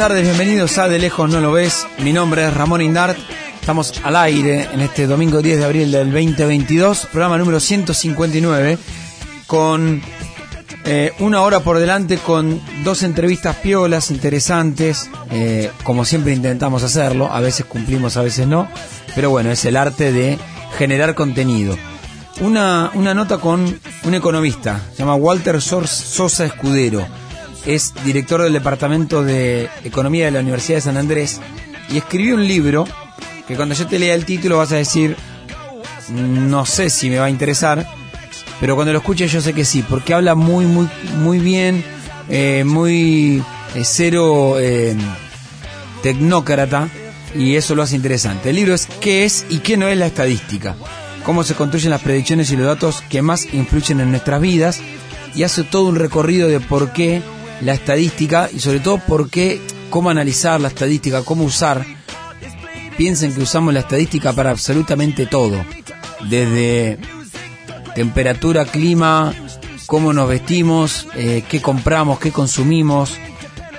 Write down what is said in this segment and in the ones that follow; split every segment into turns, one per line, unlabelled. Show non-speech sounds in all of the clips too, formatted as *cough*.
tardes, bienvenidos a De Lejos No Lo Ves. Mi nombre es Ramón Indart. Estamos al aire en este domingo 10 de abril del 2022, programa número 159, con eh, una hora por delante con dos entrevistas piolas, interesantes, eh, como siempre intentamos hacerlo, a veces cumplimos, a veces no, pero bueno, es el arte de generar contenido. Una, una nota con un economista, se llama Walter Sosa Escudero es director del Departamento de Economía de la Universidad de San Andrés y escribió un libro que cuando yo te lea el título vas a decir, no sé si me va a interesar, pero cuando lo escuches yo sé que sí, porque habla muy, muy, muy bien, eh, muy eh, cero eh, tecnócrata y eso lo hace interesante. El libro es ¿Qué es y qué no es la estadística? Cómo se construyen las predicciones y los datos que más influyen en nuestras vidas y hace todo un recorrido de por qué la estadística y sobre todo por qué, cómo analizar la estadística, cómo usar. Piensen que usamos la estadística para absolutamente todo, desde temperatura, clima, cómo nos vestimos, eh, qué compramos, qué consumimos.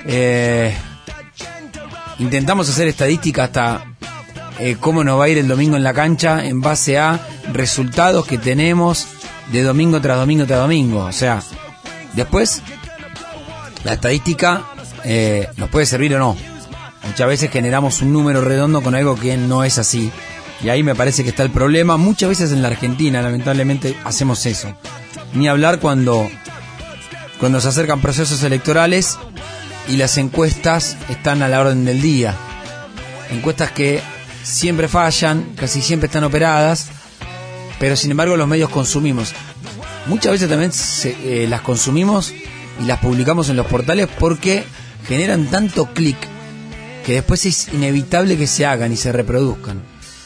Eh, intentamos hacer estadística hasta eh, cómo nos va a ir el domingo en la cancha en base a resultados que tenemos de domingo tras domingo tras domingo. O sea, después la estadística eh, nos puede servir o no. Muchas veces generamos un número redondo con algo que no es así. Y ahí me parece que está el problema. Muchas veces en la Argentina, lamentablemente, hacemos eso. Ni hablar cuando, cuando se acercan procesos electorales y las encuestas están a la orden del día. Encuestas que siempre fallan, casi siempre están operadas, pero sin embargo los medios consumimos. Muchas veces también eh, las consumimos y las publicamos en los portales porque generan tanto clic que después es inevitable que se hagan y se reproduzcan.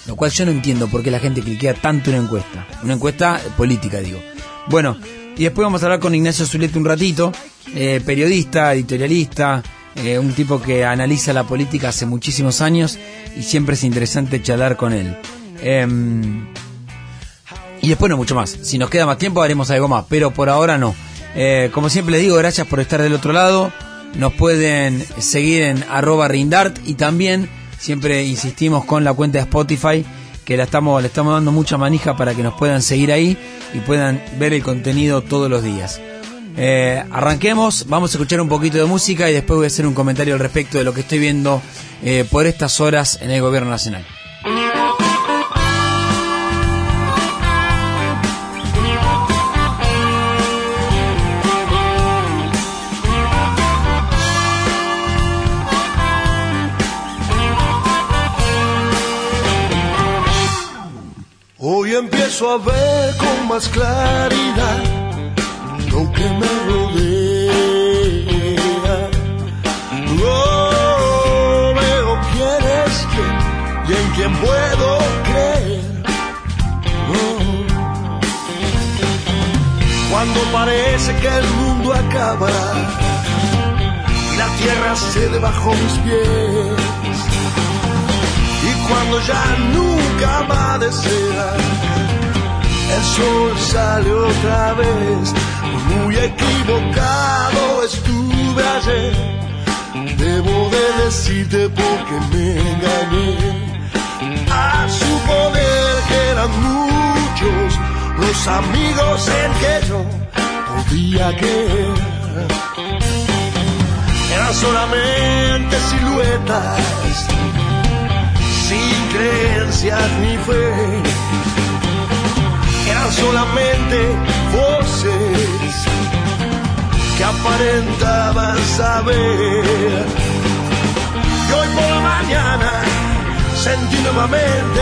Lo cual yo no entiendo por qué la gente cliquea tanto una encuesta. Una encuesta política, digo. Bueno, y después vamos a hablar con Ignacio Zulete un ratito, eh, periodista, editorialista, eh, un tipo que analiza la política hace muchísimos años y siempre es interesante charlar con él. Em, y después no mucho más. Si nos queda más tiempo haremos algo más, pero por ahora no. Eh, como siempre les digo, gracias por estar del otro lado. Nos pueden seguir en arroba rindart y también siempre insistimos con la cuenta de Spotify que la estamos, le estamos dando mucha manija para que nos puedan seguir ahí y puedan ver el contenido todos los días. Eh, arranquemos, vamos a escuchar un poquito de música y después voy a hacer un comentario al respecto de lo que estoy viendo eh, por estas horas en el gobierno nacional.
Empiezo con más claridad lo que me rodea. No veo quién es quién y en quién puedo creer. Cuando parece que el mundo acabará y la tierra se debajo mis pies. Y cuando ya nunca amanecerá el sol sale otra vez. Muy equivocado estuve ayer. Debo de decirte porque me engañé. A suponer que eran muchos los amigos en que yo podía creer. Eran solamente siluetas, sin creencias ni fe solamente voces que aparentaban saber. Y hoy por la mañana sentí nuevamente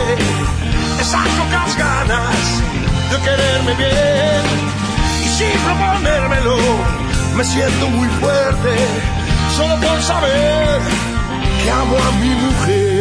esas locas ganas de quererme bien. Y sin proponérmelo, me siento muy fuerte solo por saber que amo a mi mujer.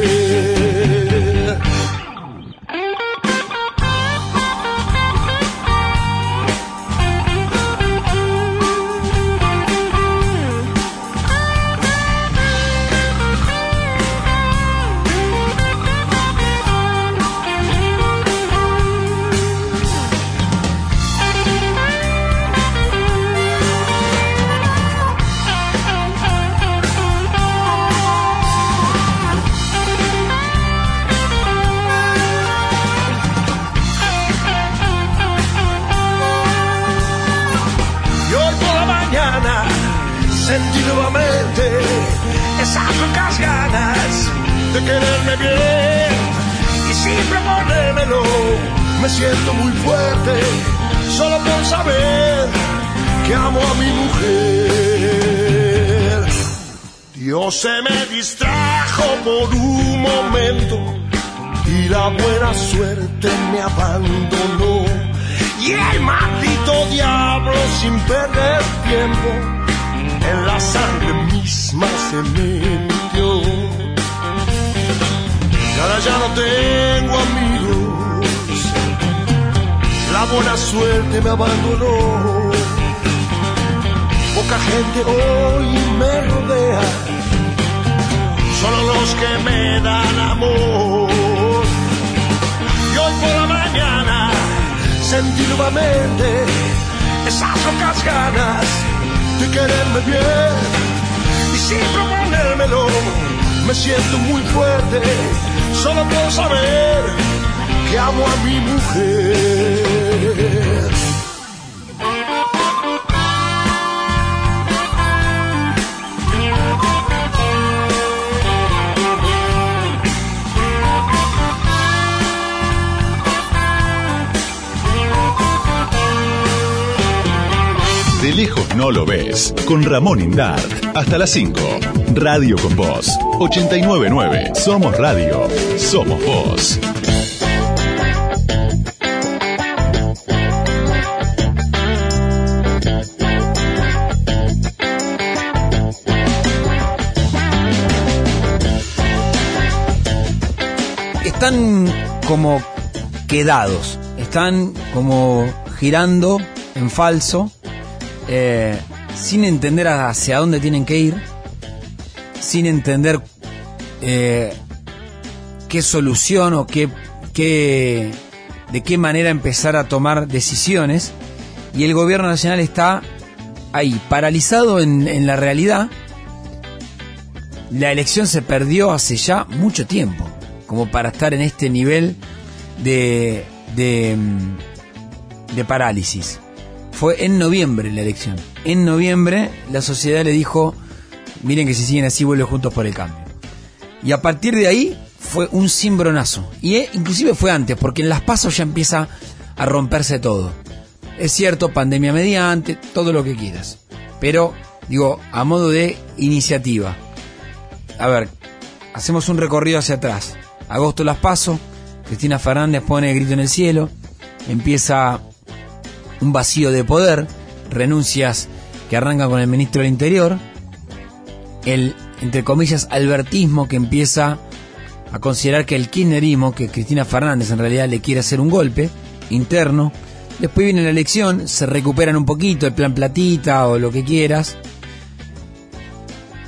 Quererme bien y sin proponérmelo me siento muy fuerte solo por saber que amo a mi mujer. Dios se me distrajo por un momento y la buena suerte me abandonó. Y el maldito diablo sin perder tiempo en la sangre misma se metió. Ahora ya no tengo amigos, la buena suerte me abandonó. Poca gente hoy me rodea, solo los que me dan amor. Y hoy por la mañana sentí nuevamente esas locas ganas de quererme bien y sin proponérmelo me siento muy fuerte solo por saber que amo a mi mujer.
No lo ves. Con Ramón Indart. Hasta las 5. Radio con Voz. 899. Somos Radio. Somos Voz.
Están como quedados, están como girando en falso, eh, sin entender hacia dónde tienen que ir, sin entender eh, qué solución o qué, qué, de qué manera empezar a tomar decisiones. Y el gobierno nacional está ahí, paralizado en, en la realidad. La elección se perdió hace ya mucho tiempo, como para estar en este nivel de, de, mm, de parálisis. Fue en noviembre la elección. En noviembre la sociedad le dijo, miren que si siguen así vuelve juntos por el cambio. Y a partir de ahí fue un cimbronazo. Y eh, inclusive fue antes, porque en las pasos ya empieza a romperse todo. Es cierto, pandemia mediante, todo lo que quieras. Pero, digo, a modo de iniciativa. A ver, hacemos un recorrido hacia atrás. Agosto las paso, Cristina Fernández pone grito en el cielo, empieza un vacío de poder, renuncias que arrancan con el ministro del Interior, el, entre comillas, albertismo que empieza a considerar que el kirchnerismo, que Cristina Fernández en realidad le quiere hacer un golpe interno, después viene la elección, se recuperan un poquito el plan platita o lo que quieras,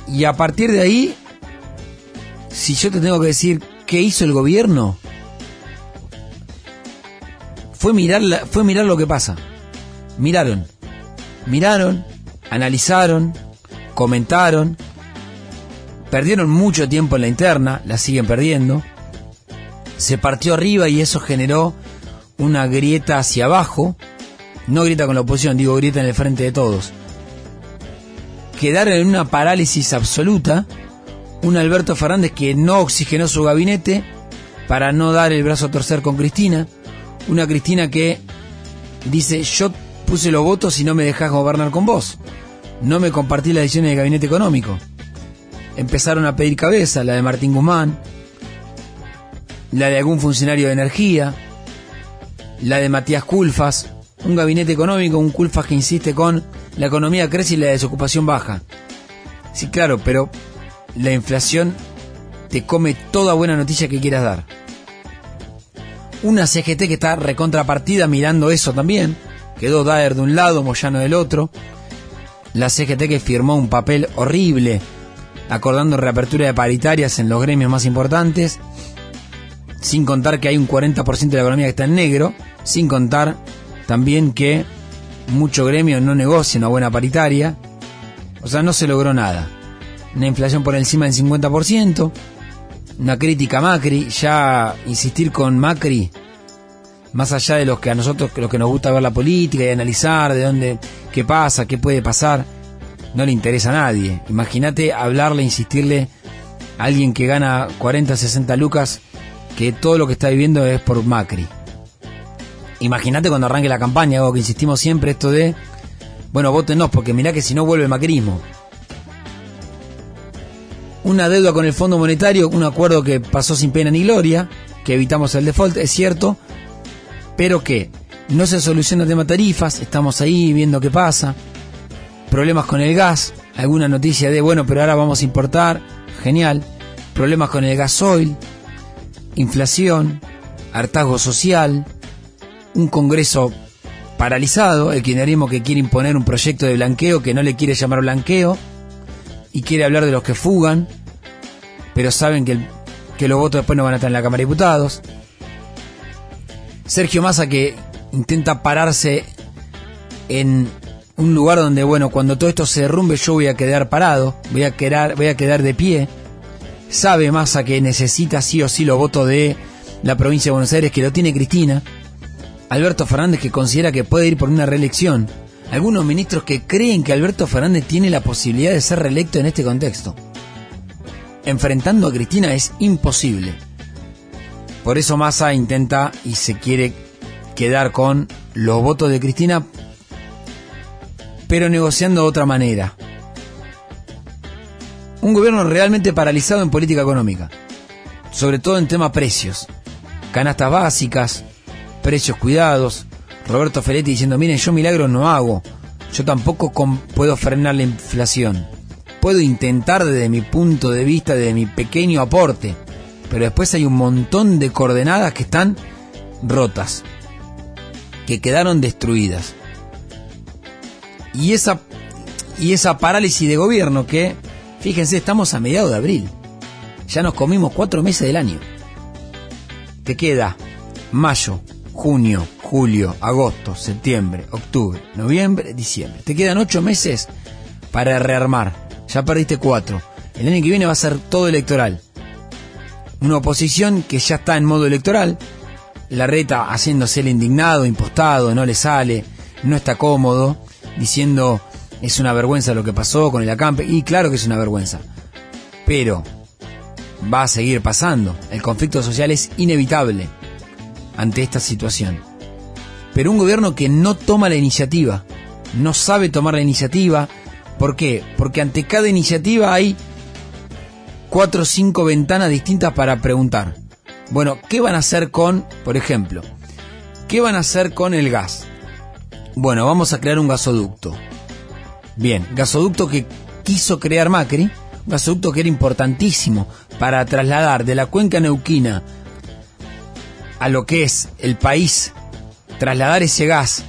y a partir de ahí, si yo te tengo que decir qué hizo el gobierno, fue mirar, fue mirar lo que pasa. Miraron, miraron, analizaron, comentaron, perdieron mucho tiempo en la interna, la siguen perdiendo, se partió arriba y eso generó una grieta hacia abajo, no grieta con la oposición, digo grieta en el frente de todos. Quedaron en una parálisis absoluta, un Alberto Fernández que no oxigenó su gabinete para no dar el brazo a torcer con Cristina, una Cristina que dice yo puse los votos y no me dejás gobernar con vos, no me compartí las decisiones del gabinete económico. Empezaron a pedir cabeza, la de Martín Guzmán, la de algún funcionario de energía, la de Matías Culfas, un gabinete económico, un Culfas que insiste con la economía crece y la desocupación baja. Sí, claro, pero la inflación te come toda buena noticia que quieras dar. Una CGT que está recontrapartida mirando eso también. Quedó Daer de un lado, Moyano del otro. La CGT que firmó un papel horrible, acordando reapertura de paritarias en los gremios más importantes. Sin contar que hay un 40% de la economía que está en negro. Sin contar también que mucho gremio no negocia una buena paritaria. O sea, no se logró nada. Una inflación por encima del 50%. Una crítica Macri. Ya insistir con Macri, más allá de los que a nosotros, los que nos gusta ver la política y analizar de dónde, qué pasa, qué puede pasar, no le interesa a nadie. Imagínate hablarle, insistirle a alguien que gana 40, 60 lucas que todo lo que está viviendo es por Macri. Imagínate cuando arranque la campaña, algo que insistimos siempre, esto de, bueno, votenos, porque mirá que si no vuelve el macrismo. Una deuda con el Fondo Monetario, un acuerdo que pasó sin pena ni gloria, que evitamos el default, es cierto, pero que no se soluciona el tema tarifas, estamos ahí viendo qué pasa, problemas con el gas, alguna noticia de, bueno, pero ahora vamos a importar, genial, problemas con el gasoil, inflación, hartazgo social, un Congreso paralizado, el kirchnerismo que quiere imponer un proyecto de blanqueo que no le quiere llamar blanqueo y quiere hablar de los que fugan, pero saben que, que los votos después no van a estar en la Cámara de Diputados. Sergio Massa que intenta pararse en un lugar donde, bueno, cuando todo esto se derrumbe yo voy a quedar parado, voy a quedar, voy a quedar de pie. Sabe Massa que necesita sí o sí los votos de la provincia de Buenos Aires, que lo tiene Cristina. Alberto Fernández que considera que puede ir por una reelección. Algunos ministros que creen que Alberto Fernández tiene la posibilidad de ser reelecto en este contexto. Enfrentando a Cristina es imposible. Por eso Massa intenta y se quiere quedar con los votos de Cristina, pero negociando de otra manera. Un gobierno realmente paralizado en política económica, sobre todo en tema precios, canastas básicas, precios cuidados, Roberto Feletti diciendo, miren, yo milagros no hago, yo tampoco puedo frenar la inflación. Puedo intentar desde mi punto de vista, desde mi pequeño aporte, pero después hay un montón de coordenadas que están rotas, que quedaron destruidas. Y esa, y esa parálisis de gobierno que, fíjense, estamos a mediados de abril. Ya nos comimos cuatro meses del año. Te queda mayo, junio, julio, agosto, septiembre, octubre, noviembre, diciembre. Te quedan ocho meses para rearmar. Ya perdiste cuatro. El año que viene va a ser todo electoral. Una oposición que ya está en modo electoral. La reta haciéndose el indignado, impostado, no le sale, no está cómodo, diciendo es una vergüenza lo que pasó con el acampe. Y claro que es una vergüenza. Pero va a seguir pasando. El conflicto social es inevitable ante esta situación. Pero un gobierno que no toma la iniciativa, no sabe tomar la iniciativa. ¿Por qué? Porque ante cada iniciativa hay cuatro o cinco ventanas distintas para preguntar. Bueno, ¿qué van a hacer con, por ejemplo, qué van a hacer con el gas? Bueno, vamos a crear un gasoducto. Bien, gasoducto que quiso crear Macri, un gasoducto que era importantísimo para trasladar de la cuenca neuquina a lo que es el país, trasladar ese gas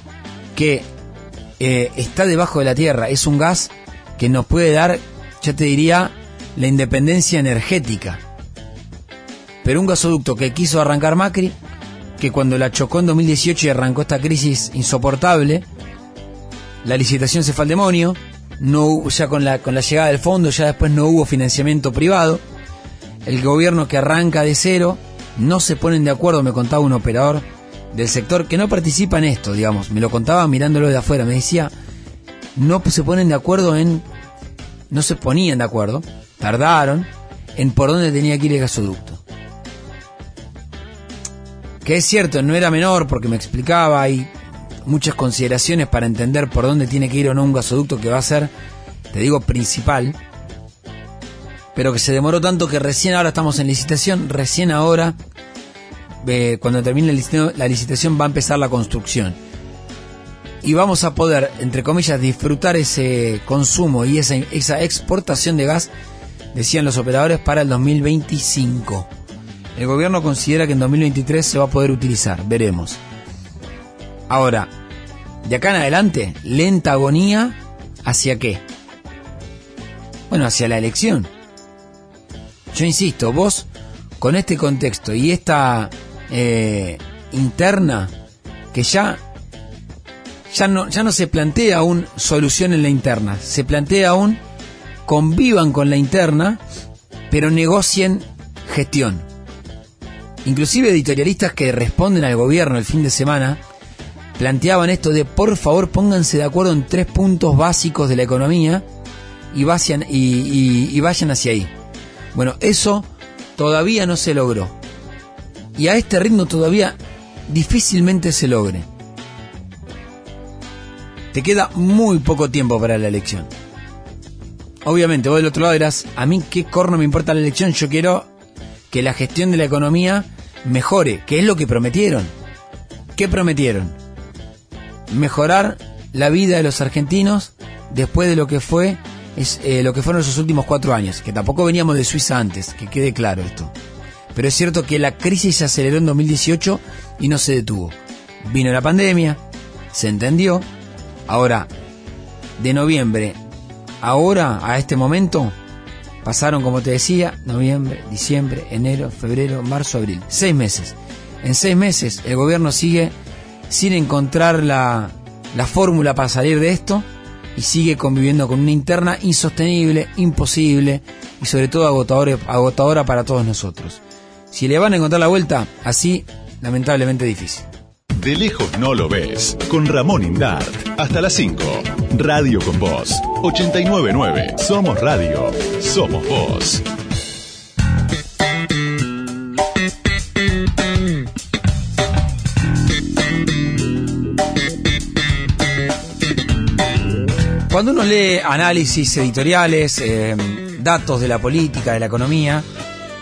que eh, está debajo de la tierra, es un gas que nos puede dar, ya te diría, la independencia energética. Pero un gasoducto que quiso arrancar Macri, que cuando la chocó en 2018 y arrancó esta crisis insoportable, la licitación se fue al demonio, no, ya con la, con la llegada del fondo ya después no hubo financiamiento privado, el gobierno que arranca de cero, no se ponen de acuerdo, me contaba un operador del sector que no participa en esto, digamos, me lo contaba mirándolo de afuera, me decía, no se ponen de acuerdo en, no se ponían de acuerdo, tardaron en por dónde tenía que ir el gasoducto. Que es cierto, no era menor porque me explicaba, hay muchas consideraciones para entender por dónde tiene que ir o no un gasoducto que va a ser, te digo, principal pero que se demoró tanto que recién ahora estamos en licitación, recién ahora, eh, cuando termine la licitación, va a empezar la construcción. Y vamos a poder, entre comillas, disfrutar ese consumo y esa, esa exportación de gas, decían los operadores, para el 2025. El gobierno considera que en 2023 se va a poder utilizar, veremos. Ahora, de acá en adelante, lenta agonía, ¿hacia qué? Bueno, hacia la elección. Yo insisto, vos con este contexto y esta eh, interna que ya ya no, ya no se plantea aún solución en la interna, se plantea aún convivan con la interna, pero negocien gestión. Inclusive editorialistas que responden al gobierno el fin de semana planteaban esto de por favor pónganse de acuerdo en tres puntos básicos de la economía y vayan, y, y vayan hacia ahí. Bueno, eso todavía no se logró. Y a este ritmo todavía difícilmente se logre. Te queda muy poco tiempo para la elección. Obviamente, vos del otro lado dirás, a mí qué corno me importa la elección, yo quiero que la gestión de la economía mejore, que es lo que prometieron. ¿Qué prometieron? Mejorar la vida de los argentinos después de lo que fue es, eh, lo que fueron esos últimos cuatro años, que tampoco veníamos de Suiza antes, que quede claro esto. Pero es cierto que la crisis se aceleró en 2018 y no se detuvo. Vino la pandemia, se entendió, ahora, de noviembre, ahora, a este momento, pasaron, como te decía, noviembre, diciembre, enero, febrero, marzo, abril. Seis meses. En seis meses el gobierno sigue sin encontrar la, la fórmula para salir de esto y sigue conviviendo con una interna insostenible, imposible y sobre todo agotadora, agotadora para todos nosotros. Si le van a encontrar la vuelta, así, lamentablemente difícil.
De lejos no lo ves, con Ramón Indart. Hasta las 5. Radio con Voz. 899. Somos Radio. Somos Voz.
Cuando uno lee análisis editoriales, eh, datos de la política, de la economía,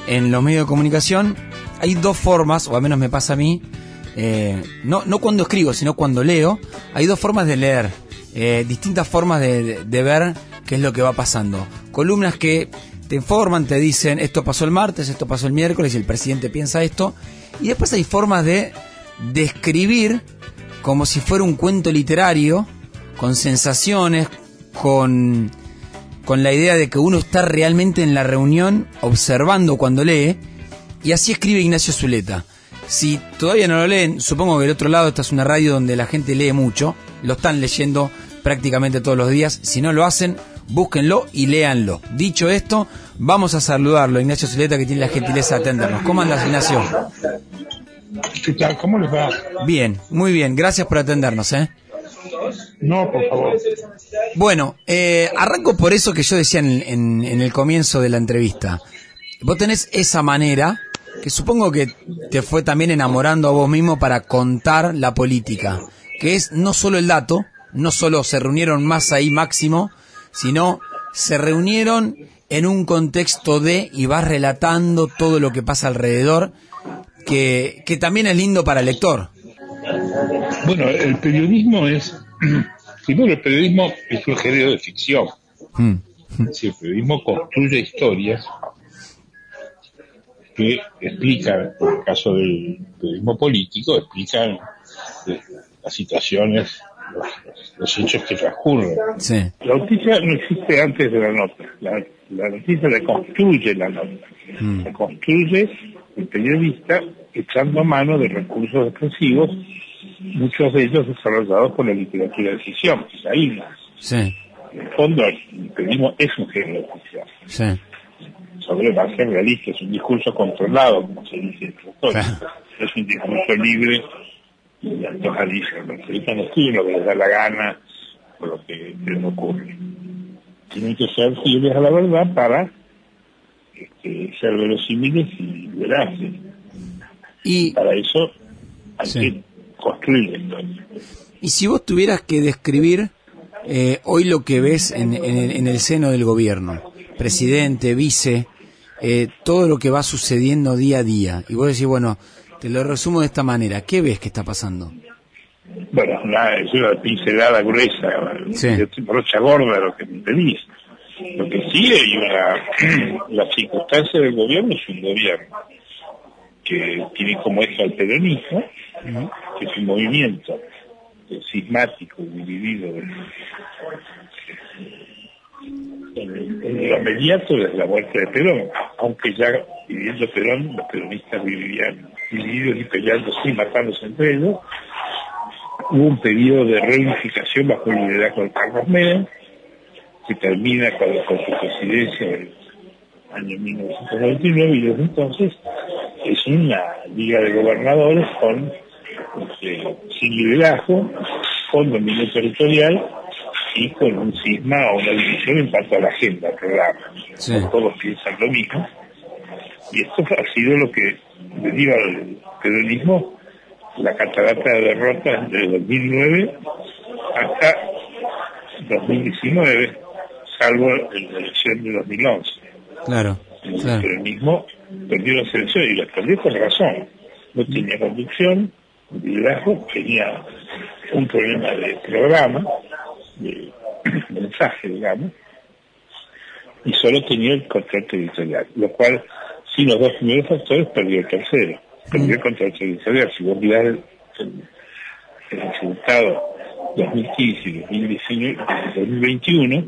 en los medios de comunicación, hay dos formas, o al menos me pasa a mí, eh, no, no cuando escribo, sino cuando leo, hay dos formas de leer, eh, distintas formas de, ver qué es lo que va pasando. Columnas que te informan, te dicen esto pasó el martes, esto pasó el miércoles y el presidente piensa esto. Y después hay formas de describir como si fuera un cuento literario, con sensaciones, con, con la idea de que uno está realmente en la reunión observando cuando lee, y así escribe Ignacio Zuleta. Si todavía no lo leen, supongo que del otro lado esta es una radio donde la gente lee mucho, lo están leyendo prácticamente todos los días. Si no lo hacen, búsquenlo y léanlo. Dicho esto, vamos a saludarlo, Ignacio Zuleta, que tiene la gentileza de atendernos. ¿Cómo andas, Ignacio?
¿Qué tal? ¿Cómo les va?
Bien, muy bien. Gracias por atendernos, ¿eh?
No, por favor.
Bueno, eh, arranco por eso que yo decía en, en, en, el comienzo de la entrevista. Vos tenés esa manera, que supongo que te fue también enamorando a vos mismo para contar la política, que es no solo el dato, no solo se reunieron más ahí máximo, sino se reunieron en un contexto de y vas relatando todo lo que pasa alrededor, que, que también es lindo para el lector.
Bueno, el periodismo es *clears throat* primero el periodismo es un género de ficción. Mm. Si el periodismo construye historias que explican, en el caso del periodismo político, explican eh, las situaciones, los, los, hechos que transcurren.
Sí.
La noticia no existe antes de la nota. La, la noticia la construye la nota. Mm. La construye el periodista echando mano de recursos expresivos muchos de ellos desarrollados por la literatura de ficción, ahí
Sí.
En el fondo, el periodismo es un género de ficción.
Sí.
Sobre base realista, es un discurso controlado, como se dice en
Claro.
Es un discurso libre y. Los periodistas no escriben lo que les da la gana o lo que les ocurre. Tienen que ser fieles a la verdad para este, ser verosímiles y veraces.
Y,
Para eso hay
Sí.
que construir historia.
y si vos tuvieras que describir eh, hoy lo que ves en, en el- en el seno del gobierno, presidente, vice, eh, todo lo que va sucediendo día a día, y vos decís, bueno, te lo resumo de esta manera, ¿qué ves que está pasando?
Bueno, una, es una pincelada gruesa,
Sí.
brocha gorda lo que me pedís. Lo que sí hay una, *clears throat* la circunstancia del gobierno es un gobierno que tiene como eje al peronismo, que es un movimiento sismático dividido lo inmediato desde la muerte de Perón, aunque ya viviendo Perón, los peronistas vivían divididos y peleándose y matándose entre ellos, hubo un periodo de reunificación bajo el liderazgo de Carlos Menem, que termina con, con su presidencia en el año 1999 y desde entonces es una liga de gobernadores con este, sin liderazgo, con dominio territorial sí con un cisma o una división en cuanto a la agenda, al programa. Todos piensan lo mismo. Y esto ha sido lo que deriva del peronismo, la catarata de derrotas de 2009 hasta 2019, salvo la elección de 2011.
Claro.
El peronismo perdió la elección y la perdió con razón. No tenía conducción, liderazgo, tenía un problema de programa, mensaje, digamos, y solo tenía el control territorial, lo cual, sin los dos primeros factores, perdió el tercero, perdió el control territorial. Si vos mirás el, resultado 2015 y 2021,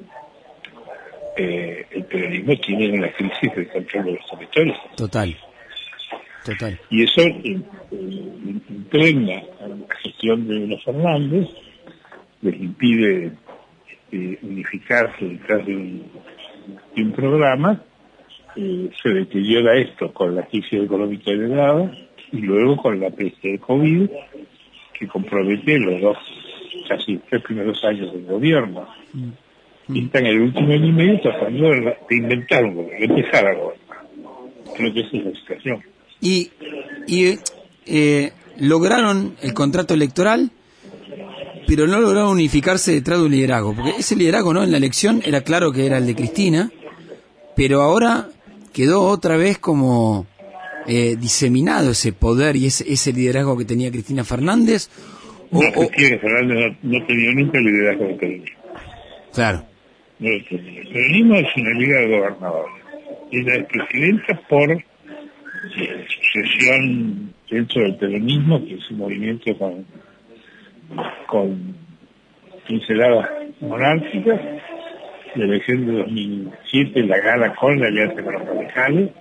eh, el peronismo tiene una crisis de control de los territorios.
Total. Total.
Y eso impregna a la gestión de los Fernández, les impide este, unificarse detrás de un, programa, eh, se deteriora esto con la crisis económica heredada y luego con la peste de COVID que compromete los dos, casi tres primeros años del gobierno. Mm. Y está en el último año y medio tratando de, inventar un gobierno, de empezar a gobernar. Creo que esa es la situación.
Y, y eh, lograron el contrato electoral pero no lograron unificarse detrás de un liderazgo, porque ese liderazgo no en la elección era claro que era el de Cristina, pero ahora quedó otra vez como eh, diseminado ese poder y ese, ese liderazgo que tenía Cristina Fernández.
no, Cristina Fernández no, tenía nunca el liderazgo de peronismo.
Claro.
No El peronismo es una liga de gobernadores. Ella es presidenta por eh, sucesión dentro del peronismo, que es un movimiento con con pinceladas monárquicas, la elección de 2007 la gana con la alianza con los radicales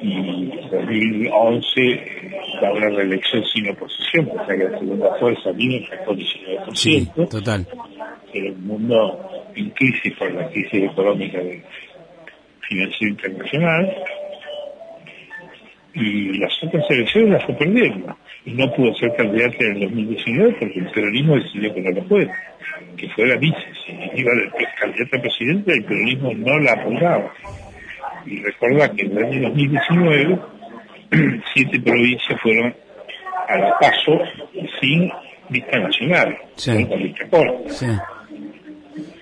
y 2011 la una reelección sin oposición, o sea que la segunda fuerza vino sacó 19%.
Sí, total.
el mundo en crisis por la crisis económica del financiero internacional y las otras elecciones las perdiendo y no pudo ser candidata en el 2019 porque el peronismo decidió que no lo fue, que fue la vice. Si iba de candidata a presidente, el peronismo no la apoyaba. Y recuerda que en el año 2019, *clears throat* siete provincias fueron a la paso sin vista nacional, con vista corta. Sí.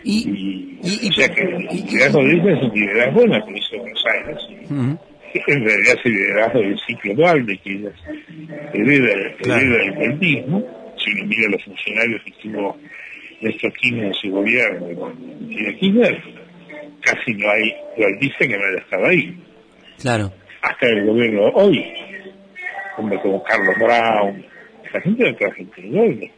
Y, y, o sea que el liderazgo de ella es un liderazgo en la provincia de Buenos Aires en realidad es el liderazgo del ciclo dual de que hereda, claro. el politismo, si uno mira los funcionarios que estuvo Néstor Kirchner en su gobierno con Kirchner, casi no hay dualista que no haya estado ahí.
Claro.
Hasta el gobierno hoy, hombre como Carlos Brown, la gente de gente.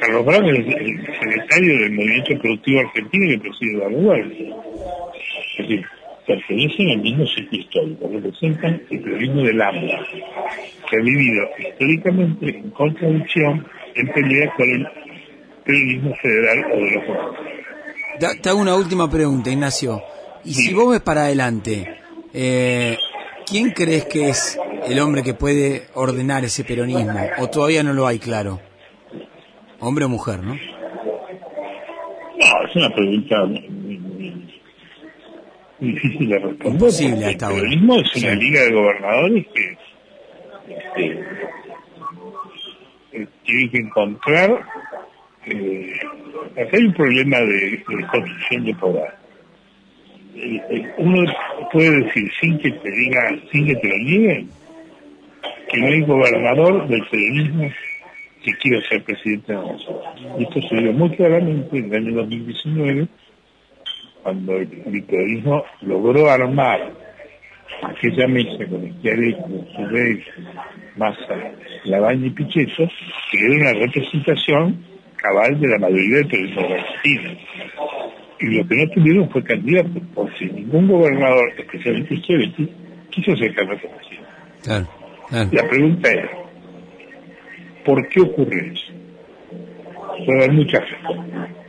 Carlos Brown es el, secretario del Movimiento Productivo Argentino que preside Eduardo Es decir, pertenecen al mismo sitio histórico, representan el periodismo del AMBA, que ha vivido históricamente en contradicción, en pelea con el periodismo federal o de los
Te hago una última pregunta, Ignacio. Y si vos ves para adelante, eh, ¿quién crees que es el hombre que puede ordenar ese peronismo? ¿O todavía no lo hay claro? ¿Hombre o mujer, no?
No, es una pregunta difícil de responder. el peronismo es una liga de gobernadores que este, eh, tiene que encontrar eh, acá hay un problema de, construcción de poder. Eh, uno puede decir sin que te diga sin que te lo nieguen que no hay gobernador del peronismo que quiera ser presidente de nosotros. Y esto se dio muy claramente en el año 2019 cuando el, periodismo logró armar aquella mesa con Schiaretti, Surrey, Massa, Lavaña y Pichetto, que era una representación cabal de la mayoría del periodismo argentino. Y lo que no tuvieron fue candidato, porque ningún gobernador, especialmente Schiaretti, quiso ser candidato presidente. La pregunta es, ¿por qué ocurre eso? Puede haber muchas respuestas.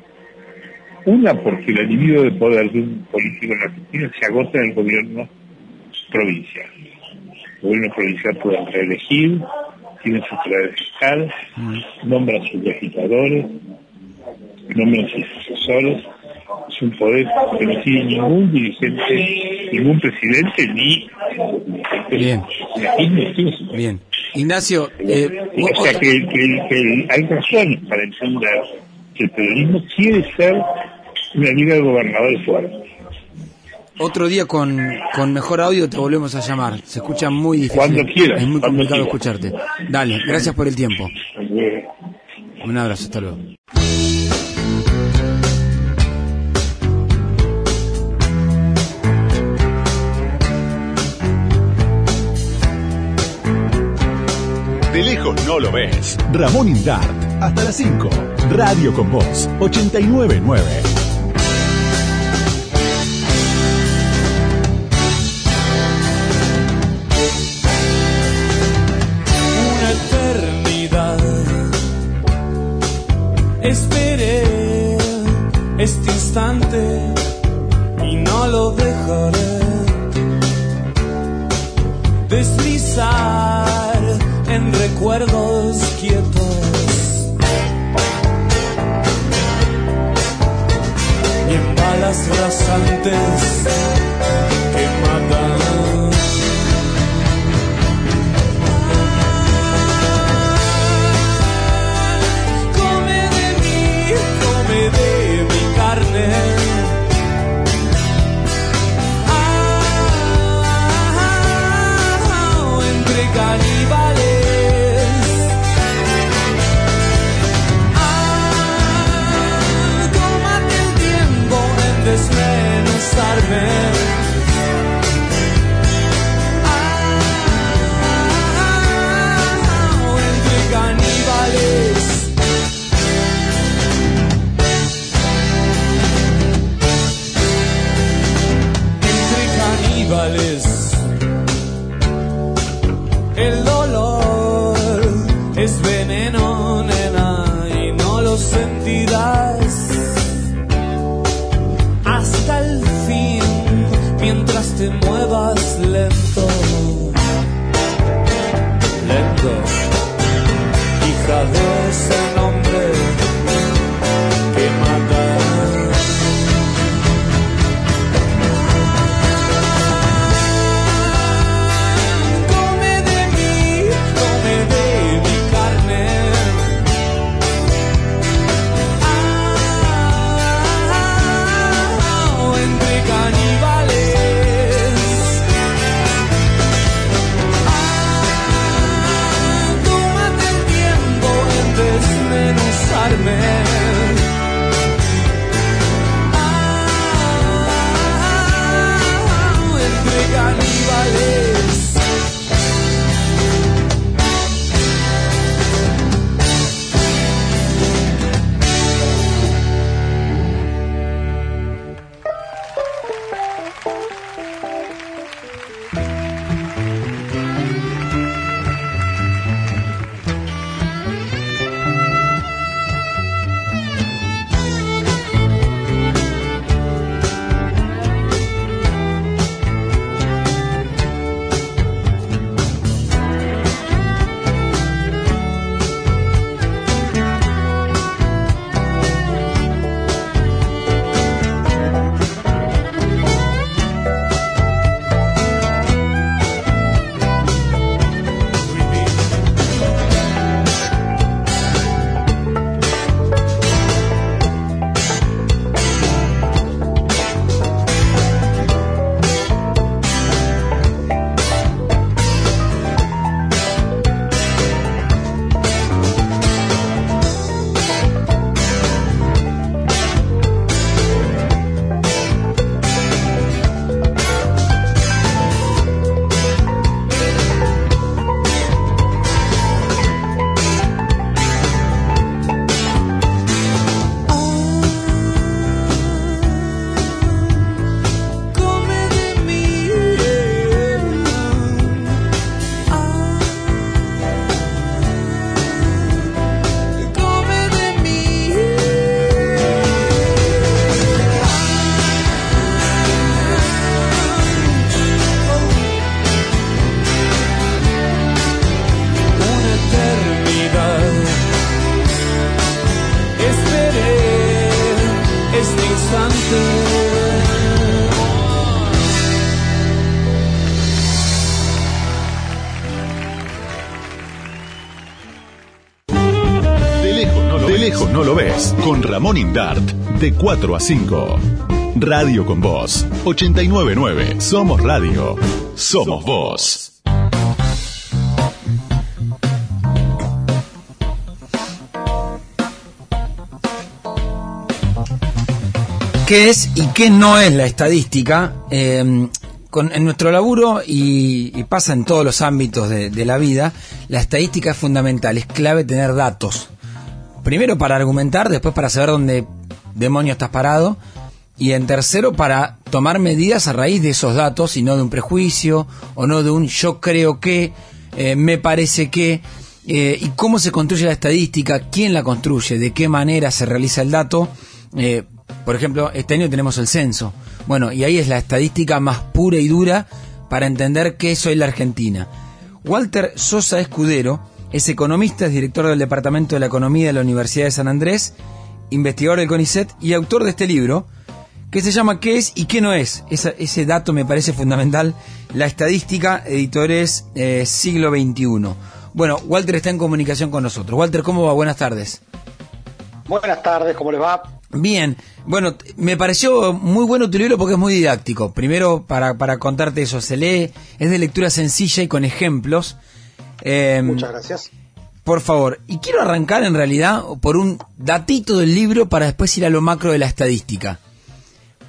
Una, porque el alivio de poder de un político en Argentina se agota en el gobierno provincial. El gobierno provincial puede reelegir, tiene su poder fiscal, nombra sus legisladores, nombran sus sucesores, es un poder que no tiene ningún dirigente, ningún presidente ni
Bien. Bien. Ignacio, eh,
o sea que, que, que hay razones para entender que el peronismo quiere ser una liga de gobernadores fuertes.
Otro día con, con mejor audio te volvemos a llamar. Se escucha muy difícil.
Cuando quieras.
Es muy complicado
quieras.
escucharte. Dale, gracias por el tiempo. Un abrazo, hasta luego.
De lejos no lo ves. Ramón Indart. Hasta las 5. Radio con Voz. 899. Ramón Indart. De 4 a 5. Radio con Voz. 899. Somos Radio. Somos Voz.
¿Qué es y qué no es la estadística? Con- en nuestro laburo y, pasa en todos los ámbitos de la vida, la estadística es fundamental, es clave tener datos. Primero para argumentar, después para saber dónde demonio estás parado y en tercero para tomar medidas a raíz de esos datos y no de un prejuicio o no de un yo creo que, eh, me parece que, eh, y cómo se construye la estadística, quién la construye, de qué manera se realiza el dato. Eh, por ejemplo, este año tenemos el censo. Bueno, y ahí es la estadística más pura y dura para entender qué es hoy la Argentina. Walter Sosa Escudero es economista, es director del Departamento de la Economía de la Universidad de San Andrés, investigador del CONICET y autor de este libro, que se llama ¿Qué es y qué no es? Esa- ese dato me parece fundamental. La estadística, editores eh, siglo XXI. Bueno, Walter está en comunicación con nosotros. Walter, ¿cómo va? Buenas tardes.
Buenas tardes, ¿cómo les va?
Bien, bueno, me pareció muy bueno tu libro porque es muy didáctico. Primero, para, para contarte eso, se lee, es de lectura sencilla y con ejemplos. Eh,
Muchas gracias.
Por favor, y quiero arrancar en realidad por un datito del libro para después ir a lo macro de la estadística.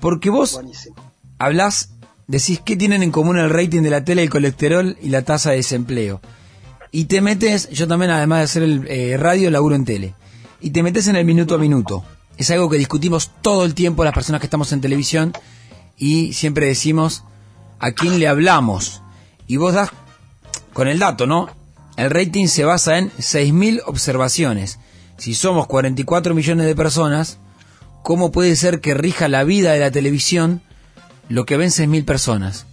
Porque vos
Buenísimo.
hablás, decís qué tienen en común el rating de la tele, el colesterol y la tasa de desempleo. Y te metes, yo también además de hacer el eh, radio, laburo en tele. Y te metes en el minuto a minuto. Es algo que discutimos todo el tiempo las personas que estamos en televisión y siempre decimos a quién le hablamos. Y vos das con el dato, ¿no? El rating se basa en 6.000 observaciones. Si somos 44 millones de personas, ¿cómo puede ser que rija la vida de la televisión lo que ven 6.000 personas?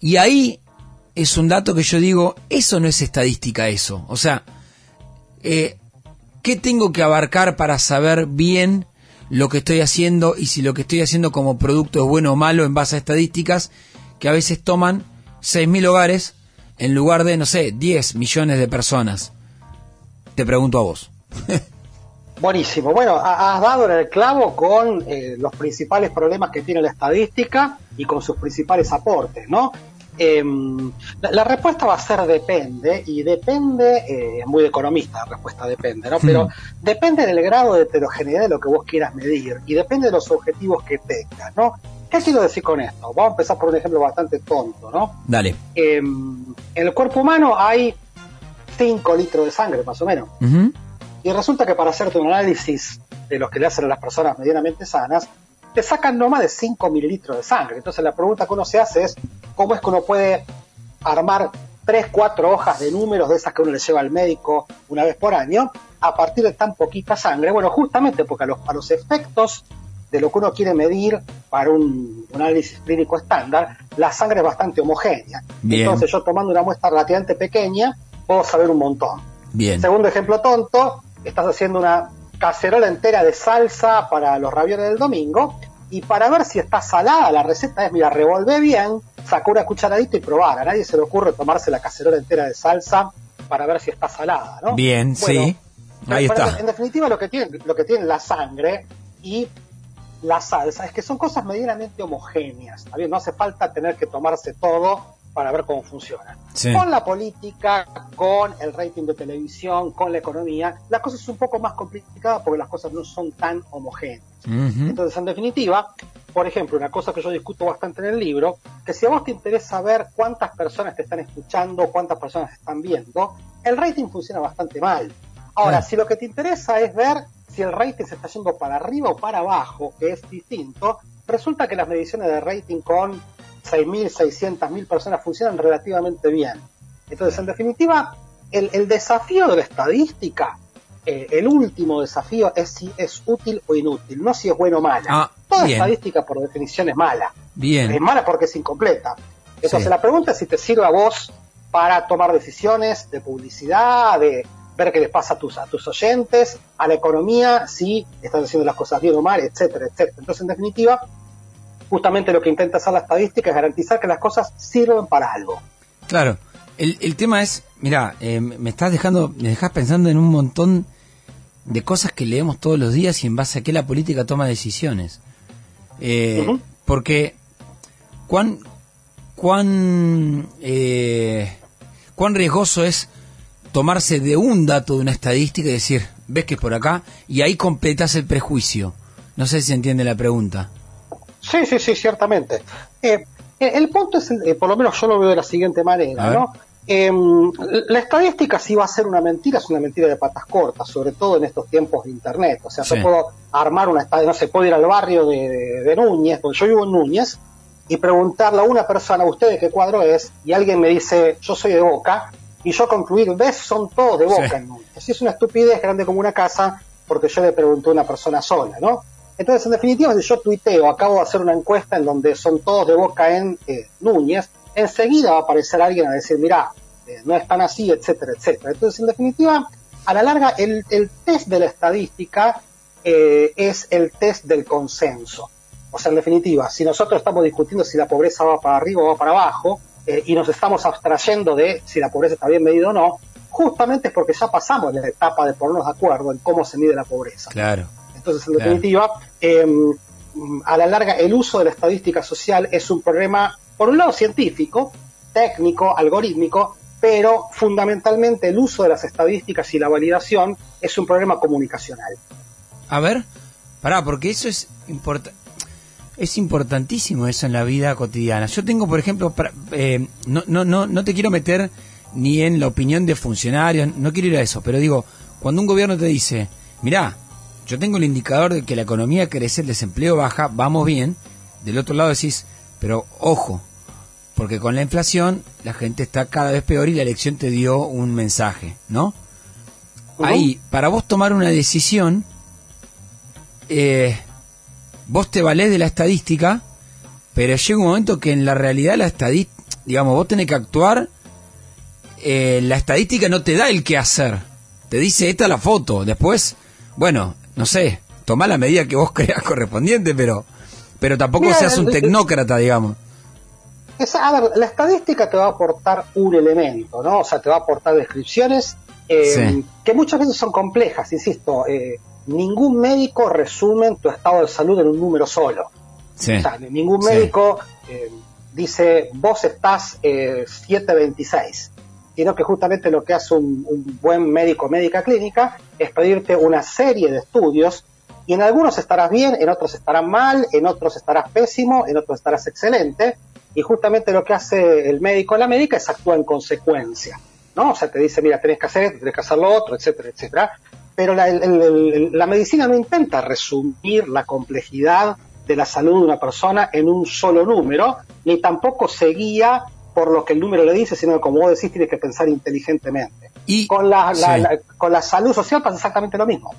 Y ahí es un dato que yo digo, eso no es estadística, eso. O sea, eh, ¿qué tengo que abarcar para saber bien lo que estoy haciendo y si lo que estoy haciendo como producto es bueno o malo en base a estadísticas que a veces toman 6.000 hogares en lugar de, no sé, 10 millones de personas? Te pregunto a vos. *laughs*
Buenísimo. Bueno, ha- has dado en el clavo con eh, los principales problemas que tiene la estadística y con sus principales aportes, ¿no? Em, la, la respuesta va a ser depende, y depende, eh, es muy de economista la respuesta depende, ¿no? Pero *laughs* depende del grado de heterogeneidad de lo que vos quieras medir y depende de los objetivos que tengas, ¿no? ¿Qué quiero decir con esto? Vamos a empezar por un ejemplo bastante tonto, ¿no?
Dale.
Em, en el cuerpo humano hay 5 litros de sangre, más o menos. Y resulta que para hacerte un análisis de los que le hacen a las personas medianamente sanas, te sacan no más de 5 mililitros de sangre. Entonces la pregunta que uno se hace es, ¿cómo es que uno puede armar 3, 4 hojas de números de esas que uno le lleva al médico una vez por año a partir de tan poquita sangre? Bueno, justamente porque a los, a los efectos de lo que uno quiere medir para un, un análisis clínico estándar, la sangre es bastante homogénea.
Bien.
Entonces yo tomando una muestra relativamente pequeña, puedo saber un montón.
Bien.
Segundo ejemplo tonto, estás haciendo una cacerola entera de salsa para los ravioles del domingo y para ver si está salada la receta es, mira, revolvé bien, sacó una cucharadita y probar. A nadie se le ocurre tomarse la cacerola entera de salsa para ver si está salada, ¿no?
Bien, sí. Ahí está.
En definitiva, lo que tiene, lo que tiene la sangre y la salsa es que son cosas medianamente homogéneas. ¿está bien? No hace falta tener que tomarse todo para ver cómo funciona.
Sí.
Con la política, con el rating de televisión, con la economía, la cosa es un poco más complicada porque las cosas no son tan homogéneas. Entonces, en definitiva, por ejemplo, una cosa que yo discuto bastante en el libro, que si a vos te interesa ver cuántas personas te están escuchando, cuántas personas te están viendo, el rating funciona bastante mal. Ahora,
Ah.
si lo que te interesa es ver si el rating se está yendo para arriba o para abajo, que es distinto, resulta que las mediciones de rating con 6.000, 600.000 personas funcionan relativamente bien. Entonces, en definitiva, el, el desafío de la estadística, eh, el último desafío es si es útil o inútil, no si es bueno o mala.
Ah,
Toda
bien.
estadística, por definición, es mala.
Bien.
Es mala porque es incompleta. Entonces
Sí.
la pregunta es si te sirve a vos para tomar decisiones de publicidad, de, ver qué les pasa a tus, a tus oyentes, a la economía, si están haciendo las cosas bien o mal, etcétera, etcétera. Entonces, en definitiva, justamente lo que intenta hacer la estadística es garantizar que las cosas sirven para algo.
Claro, el, el tema es, mira, eh, me estás dejando, me dejas pensando en un montón de cosas que leemos todos los días y en base a qué la política toma decisiones. Eh. Porque cuán cuán eh, cuán riesgoso es tomarse de un dato de una estadística y decir ves que es por acá y ahí completas el prejuicio. No sé si entiende la pregunta.
Sí, sí, sí, ciertamente. Eh, eh, el punto es, eh, por lo menos yo lo veo de la siguiente manera. ¿no? Eh, la estadística si va a ser una mentira, es una mentira de patas cortas, sobre todo en estos tiempos de Internet. O sea,
Sí.
yo puedo armar una estadística, no sé, puedo ir al barrio de, de- de Núñez, donde yo vivo en Núñez, y preguntarle a una persona, ¿usted de qué cuadro es? Y alguien me dice, yo soy de Boca, y yo concluir, ¿ves? Son todos de Boca
Sí.
en Núñez. Y es una estupidez grande como una casa, porque yo le pregunté a una persona sola, ¿no? Entonces, en definitiva, si yo tuiteo, acabo de hacer una encuesta en donde son todos de Boca en eh, Núñez, enseguida va a aparecer alguien a decir, mirá, eh, no es tan así, etcétera, etcétera. Entonces, en definitiva, a la larga, el, el test de la estadística eh, es el test del consenso. O sea, en definitiva, si nosotros estamos discutiendo si la pobreza va para arriba o va para abajo, eh, y nos estamos abstrayendo de si la pobreza está bien medida o no, justamente es porque ya pasamos la etapa de ponernos de acuerdo en cómo se mide la pobreza.
Claro.
Entonces, en
Claro.
definitiva, eh, a la larga, el uso de la estadística social es un problema, por un lado, científico, técnico, algorítmico, pero fundamentalmente el uso de las estadísticas y la validación es un problema comunicacional.
A ver, pará, porque eso es importa es importantísimo eso en la vida cotidiana. Yo tengo, por ejemplo, para- eh, no, no, no, no te quiero meter ni en la opinión de funcionarios, no quiero ir a eso, pero digo, cuando un gobierno te dice, mirá, yo tengo el indicador de que la economía crece, el desempleo baja, vamos bien, del otro lado decís, pero ojo, porque con la inflación la gente está cada vez peor y la elección te dio un mensaje, ¿no? Ahí, para vos tomar una decisión, eh, vos te valés de la estadística, pero llega un momento que en la realidad la estadística, digamos, vos tenés que actuar, eh, la estadística no te da el qué hacer, te dice esta es la foto, después, bueno, no sé, tomá la medida que vos *laughs* creas correspondiente, pero, pero tampoco
Mira,
seas un tecnócrata, digamos.
Esa- a ver, la estadística te va a aportar un elemento, ¿no? O sea, te va a aportar descripciones eh,
Sí.
que muchas veces son complejas, insisto. eh, ningún médico resume tu estado de salud en un número solo.
Sí.
O sea, ningún
Sí.
médico eh, dice, vos estás eh, 726, sino que justamente lo que hace un, un buen médico médica clínica es pedirte una serie de estudios y en algunos estarás bien, en otros estarás mal, en otros estarás pésimo, en otros estarás excelente y justamente lo que hace el médico o la médica es actuar en consecuencia, ¿no? O sea, te dice, mira, tenés que hacer esto, tenés que hacer lo otro, etcétera, etcétera. Pero la, el- la medicina no intenta resumir la complejidad de la salud de una persona en un solo número, ni tampoco se guía por lo que el número le dice, sino que, como vos decís, tienes que pensar inteligentemente.
Y,
Con la, la-
sí.
la- con la salud social pasa exactamente lo mismo.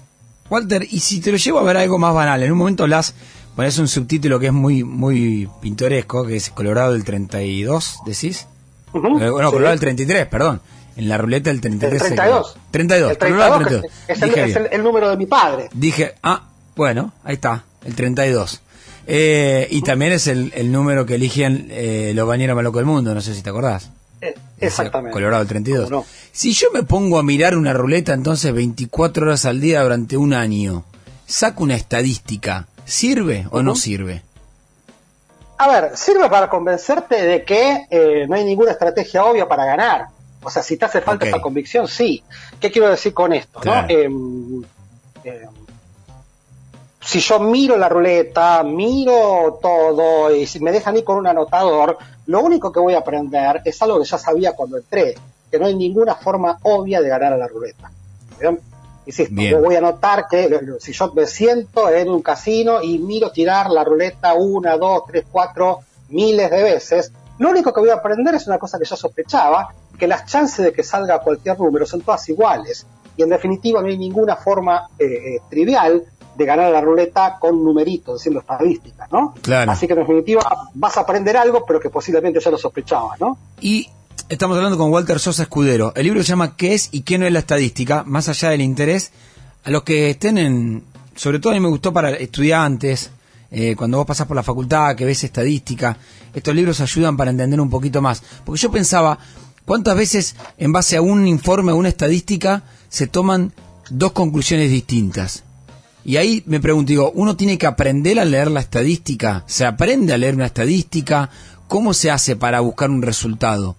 Walter, y si te lo llevo a ver algo más banal, en un momento hablas, pones un subtítulo que es muy muy pintoresco, que es Colorado del 32, decís.
Sí.
Colorado del 33, perdón. En la ruleta del 33.
El
se
32.
quedó. 32,
El
Colorado
32,
del
que
32.
es, el, es el- el número de mi padre.
Dije, ah, bueno, ahí está, el 32. Eh, y también es el, el número que eligen eh, los bañeros más locos del mundo, no sé si te acordás.
Eh, Exactamente.
Colorado del 32.
¿Cómo no?
Si yo me pongo a mirar una ruleta entonces 24 horas al día durante un año, saco una estadística, ¿sirve o no sirve?
A ver, sirve para convencerte de que eh, no hay ninguna estrategia obvia para ganar. O sea, si te hace falta
Ok.
esa convicción, sí. ¿Qué quiero decir con esto? no? Em, em, si yo miro la ruleta, miro todo y si me dejan ir con un anotador, lo único que voy a aprender es algo que ya sabía cuando entré, que no hay ninguna forma obvia de ganar a la ruleta. ¿Bien? Insisto,
Bien.
yo voy a notar que lo- si yo me siento en un casino y miro tirar la ruleta una, dos, tres, cuatro, miles de veces, lo único que voy a aprender es una cosa que yo sospechaba, que las chances de que salga cualquier número son todas iguales. Y en definitiva no hay ninguna forma eh, eh, trivial de ganar la ruleta con numeritos, diciendo estadísticas, ¿no?
Claro.
Así que en definitiva vas a aprender algo, pero que posiblemente ya lo sospechabas, ¿no?
Y Estamos hablando con Walter Sosa Escudero. El libro se llama ¿Qué es y qué no es la estadística? Más allá del interés, a los que estén en, sobre todo a mí me gustó para estudiantes, eh, cuando vos pasás por la facultad, que ves estadística, estos libros ayudan para entender un poquito más. Porque yo pensaba, ¿cuántas veces en base a un informe, a una estadística, se toman dos conclusiones distintas? Y ahí me pregunto, digo, ¿uno tiene que aprender a leer la estadística? ¿Se aprende a leer una estadística? ¿Cómo se hace para buscar un resultado?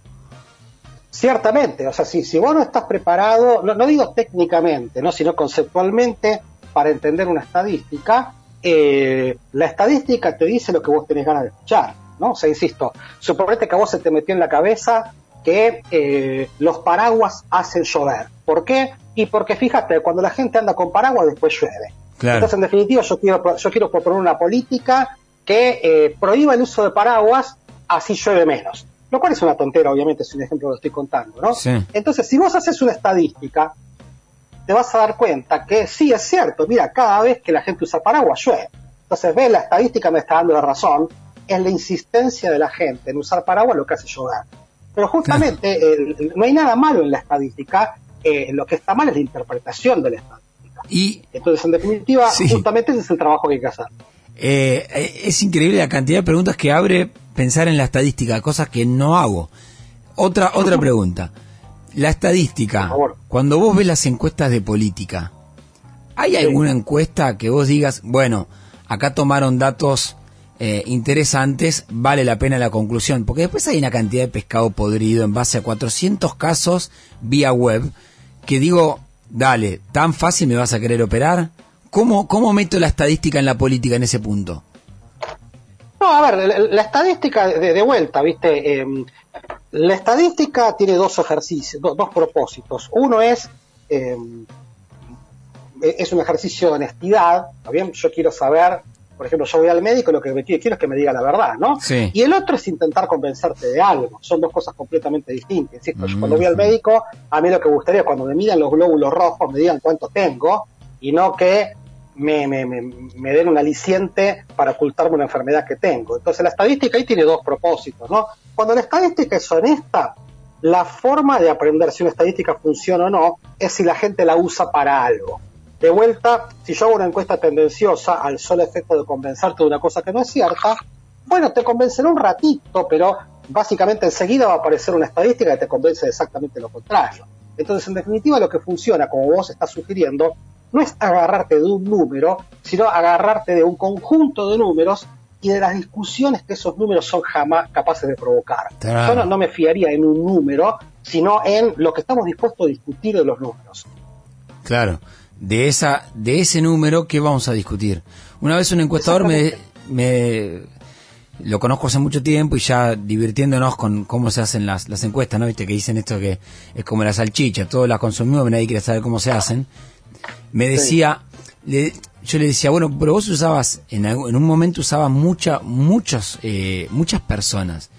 Ciertamente, o sea, si, si vos no estás preparado, no, no digo técnicamente, ¿no? sino conceptualmente, para entender una estadística, eh, la estadística te dice lo que vos tenés ganas de escuchar, ¿no? O sea, insisto, suponete que a vos se te metió en la cabeza que eh, los paraguas hacen llover. ¿Por qué? Y porque fíjate, cuando la gente anda con paraguas después llueve.
Claro.
Entonces, en definitiva, yo quiero, yo quiero proponer una política que eh, prohíba el uso de paraguas, así llueve menos. Lo cual es una tontera, obviamente, es un ejemplo que estoy contando, ¿no?
Sí.
Entonces, si vos haces una estadística, te vas a dar cuenta que sí es cierto, mira, cada vez que la gente usa paraguas llueve. Entonces, ves, la estadística me está dando la razón, es la insistencia de la gente en usar paraguas lo que hace llover. Pero justamente no hay nada malo en la estadística, eh, lo que está mal es la interpretación de la estadística.
Y
Entonces, en definitiva,
Sí.
justamente ese es el trabajo que hay que hacer.
eh, eh, es increíble la cantidad de preguntas que abre pensar en la estadística, cosas que no hago. Otra, otra *laughs* pregunta. La estadística, cuando vos ves las encuestas de política, ¿hay alguna encuesta que vos digas, bueno, acá tomaron datos eh, interesantes, vale la pena la conclusión? Porque después hay una cantidad de pescado podrido en base a 400 casos vía web, que digo, dale, ¿tan fácil me vas a querer operar? ¿Cómo, cómo meto la estadística en la política en ese punto?
No, a ver, la, estadística de, vuelta, ¿viste? Eh, la estadística tiene dos ejercicios, do- dos propósitos. Uno es, eh, es un ejercicio de honestidad, ¿está bien? Yo quiero saber, por ejemplo, yo voy al médico, lo que me quiero, es que me diga la verdad, ¿no?
Sí.
Y el otro es intentar convencerte de algo. Son dos cosas completamente distintas. Insisto, yo cuando voy al
Ujú.
médico, a mí lo que me gustaría es cuando me midan los glóbulos rojos, me digan cuánto tengo, y no que me, me, me, me den un aliciente para ocultarme una enfermedad que tengo. Entonces la estadística ahí tiene dos propósitos, ¿no? Cuando la estadística es honesta, la forma de aprender si una estadística funciona o no es si la gente la usa para algo. De vuelta, si yo hago una encuesta tendenciosa al solo efecto de convencerte de una cosa que no es cierta, bueno, te convencerá un ratito, pero básicamente enseguida va a aparecer una estadística que te convence de exactamente lo contrario. Entonces, en definitiva, lo que funciona, como vos estás sugiriendo, no es agarrarte de un número, sino agarrarte de un conjunto de números y de las discusiones que esos números son jamás capaces de provocar.
Claro.
Yo no, no me fiaría en un número, sino en lo que estamos dispuestos a discutir de los números.
Claro, de esa, de ese número, ¿qué vamos a discutir? Una vez un encuestador me, me lo conozco hace mucho tiempo y ya divirtiéndonos con cómo se hacen las, las encuestas, ¿no? Viste que dicen esto que es como la salchicha, todos las consumimos, pero nadie quiere saber cómo se hacen. Me decía, le- yo le decía, bueno, pero vos usabas, en, algún- en un momento usabas mucha, muchos, eh, muchas personas.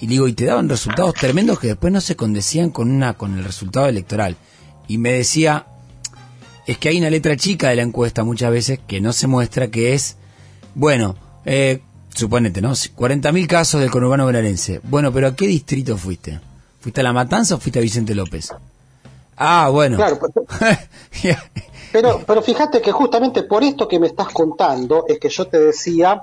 Y digo, y te daban resultados tremendos que después no se condecían con una, con el resultado electoral. Y me decía, es que hay una letra chica de la encuesta muchas veces que no se muestra que es, bueno, eh, suponete, ¿no? 40.000 casos del conurbano bonaerense. Bueno, pero ¿a qué distrito fuiste? ¿Fuiste a La Matanza o fuiste a Vicente López? Ah, bueno.
Claro, *laughs* Pero, pero fíjate que justamente por esto que me estás contando es que yo te decía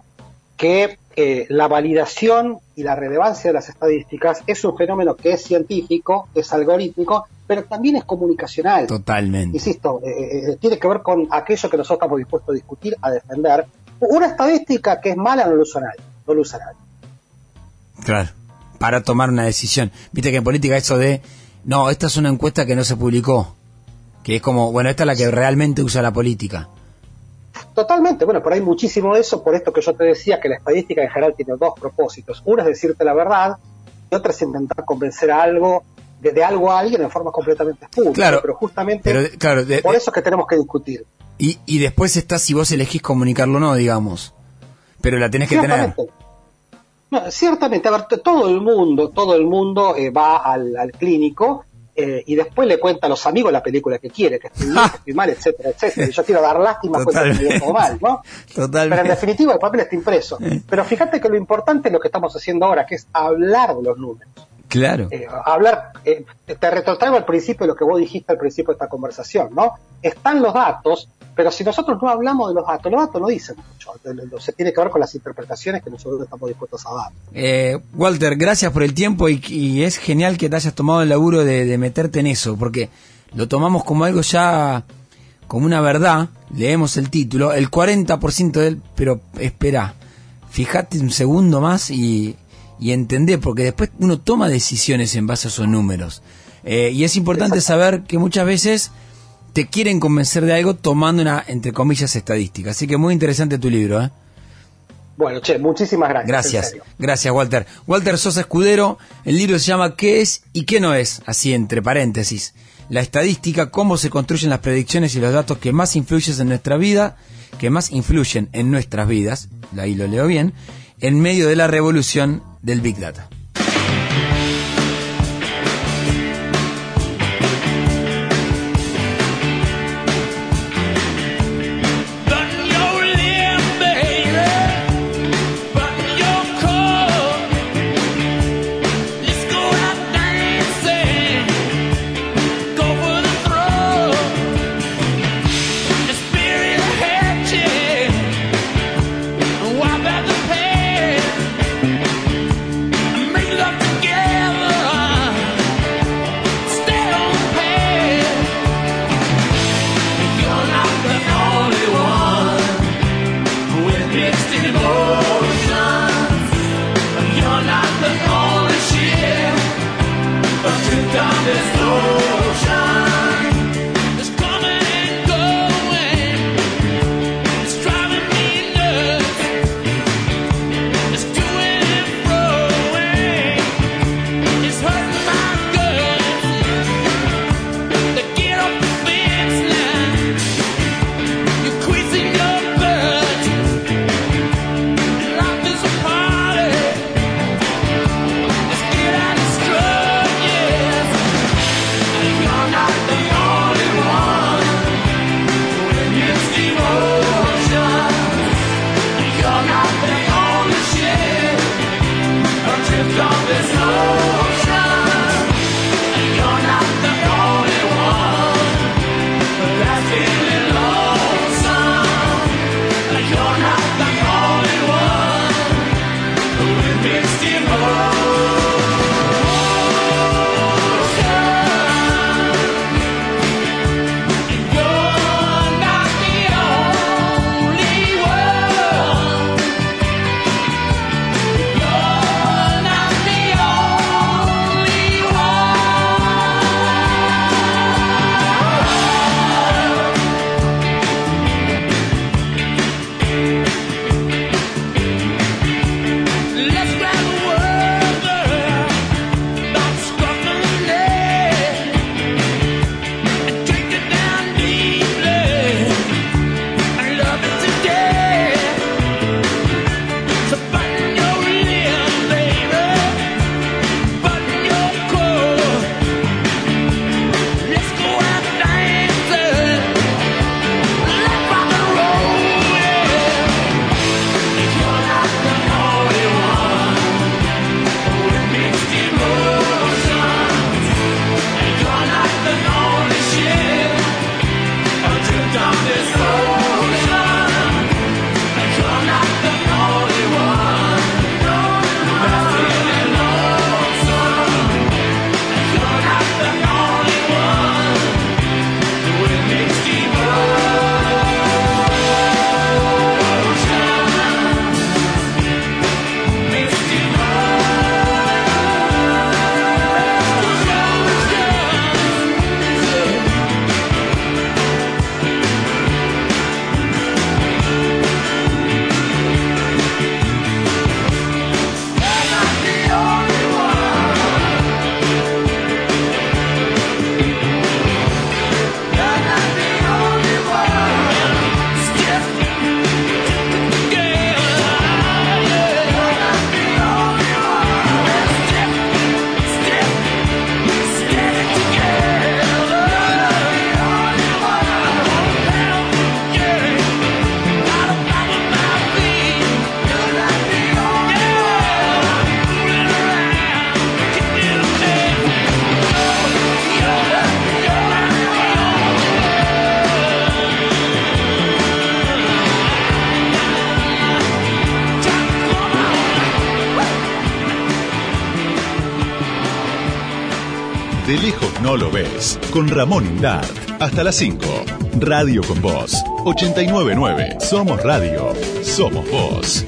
que eh, la validación y la relevancia de las estadísticas es un fenómeno que es científico, es algorítmico, pero también es comunicacional.
Totalmente.
Insisto, eh, eh, tiene que ver con aquello que nosotros estamos dispuestos a discutir, a defender. Una estadística que es mala no lo usa nadie, no lo usa nadie.
Claro. Para tomar una decisión. Viste que en política eso de, no, esta es una encuesta que no se publicó. Que es como, bueno, esta es la que realmente usa la política.
Totalmente, bueno, pero hay muchísimo de eso, por esto que yo te decía que la estadística en general tiene dos propósitos. Uno es decirte la verdad y otro es intentar convencer a algo, de, de algo a alguien en forma completamente espúrea.
Claro,
pero justamente
pero, claro, de-
por eso es que tenemos que discutir.
Y, y después está si vos elegís comunicarlo o no, digamos. Pero la tenés que tener.
Ciertamente. No, ciertamente, a ver, todo el mundo, todo el mundo eh, va al, al clínico eh, y después le cuenta a los amigos la película que quiere, que estoy bien, que estoy mal, etcétera, etcétera. Y yo quiero dar lástima pues, que estoy todo mal, ¿no? Pero en definitiva el papel está impreso. Pero fíjate que lo importante es lo que estamos haciendo ahora, que es hablar de los números.
Claro.
Eh, hablar, eh, te retrotraigo al principio de lo que vos dijiste al principio de esta conversación, ¿no? Están los datos, pero si nosotros no hablamos de los datos, los datos no dicen mucho, se tiene que ver con las interpretaciones que nosotros estamos dispuestos a dar.
Eh, Walter, gracias por el tiempo y, y es genial que te hayas tomado el laburo de, de meterte en eso, porque lo tomamos como algo ya, como una verdad, leemos el título, el 40% de él, pero espera, fíjate un segundo más y, y entendé, porque después uno toma decisiones en base a esos números. Eh, y es importante saber que muchas veces te quieren convencer de algo tomando una, entre comillas, estadística. Así que muy interesante tu libro, ¿eh?
Bueno, che, muchísimas gracias.
Gracias, gracias Walter. Walter Sosa Escudero, el libro se llama ¿Qué es y qué no es? Así entre paréntesis. La estadística, cómo se construyen las predicciones y los datos que más influyen en nuestra vida, que más influyen en nuestras vidas, ahí lo leo bien, en medio de la revolución del Big Data.
De lejos no lo ves. Con Ramón Indart. Hasta las 5. Radio con Voz. 899. Somos Radio. Somos Voz.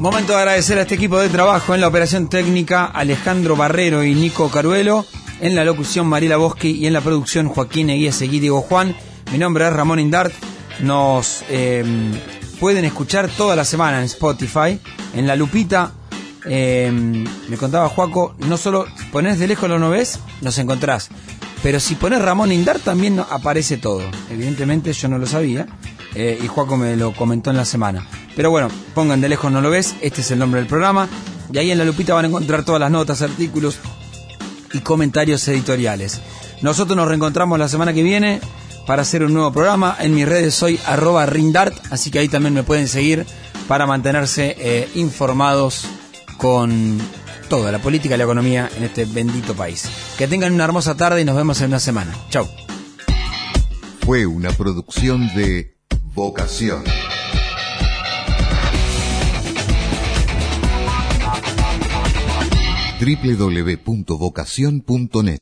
Momento de agradecer a este equipo de trabajo en la operación técnica Alejandro Barrero y Nico Caruelo, en la locución Mariela Boschi y en la producción Joaquín Eguía Seguí Diego Juan. Mi nombre es Ramón Indart. Nos eh, pueden escuchar toda la semana en Spotify, en la lupita. eh, me contaba Juaco, no solo ponés de lejos lo no ves, nos encontrás. Pero si pones Ramón Indart también aparece todo. Evidentemente yo no lo sabía. eh, y Juaco me lo comentó en la semana. Pero bueno, pongan de lejos no lo ves, este es el nombre del programa. Y ahí en la lupita van a encontrar todas las notas, artículos y comentarios editoriales. Nosotros nos reencontramos la semana que viene para hacer un nuevo programa. En mis redes soy arroba rindart, así que ahí también me pueden seguir para mantenerse eh, informados con toda la política y la economía en este bendito país. Que tengan una hermosa tarde y nos vemos en una semana. Chau.
Fue una producción de Vocación. www.vocación.net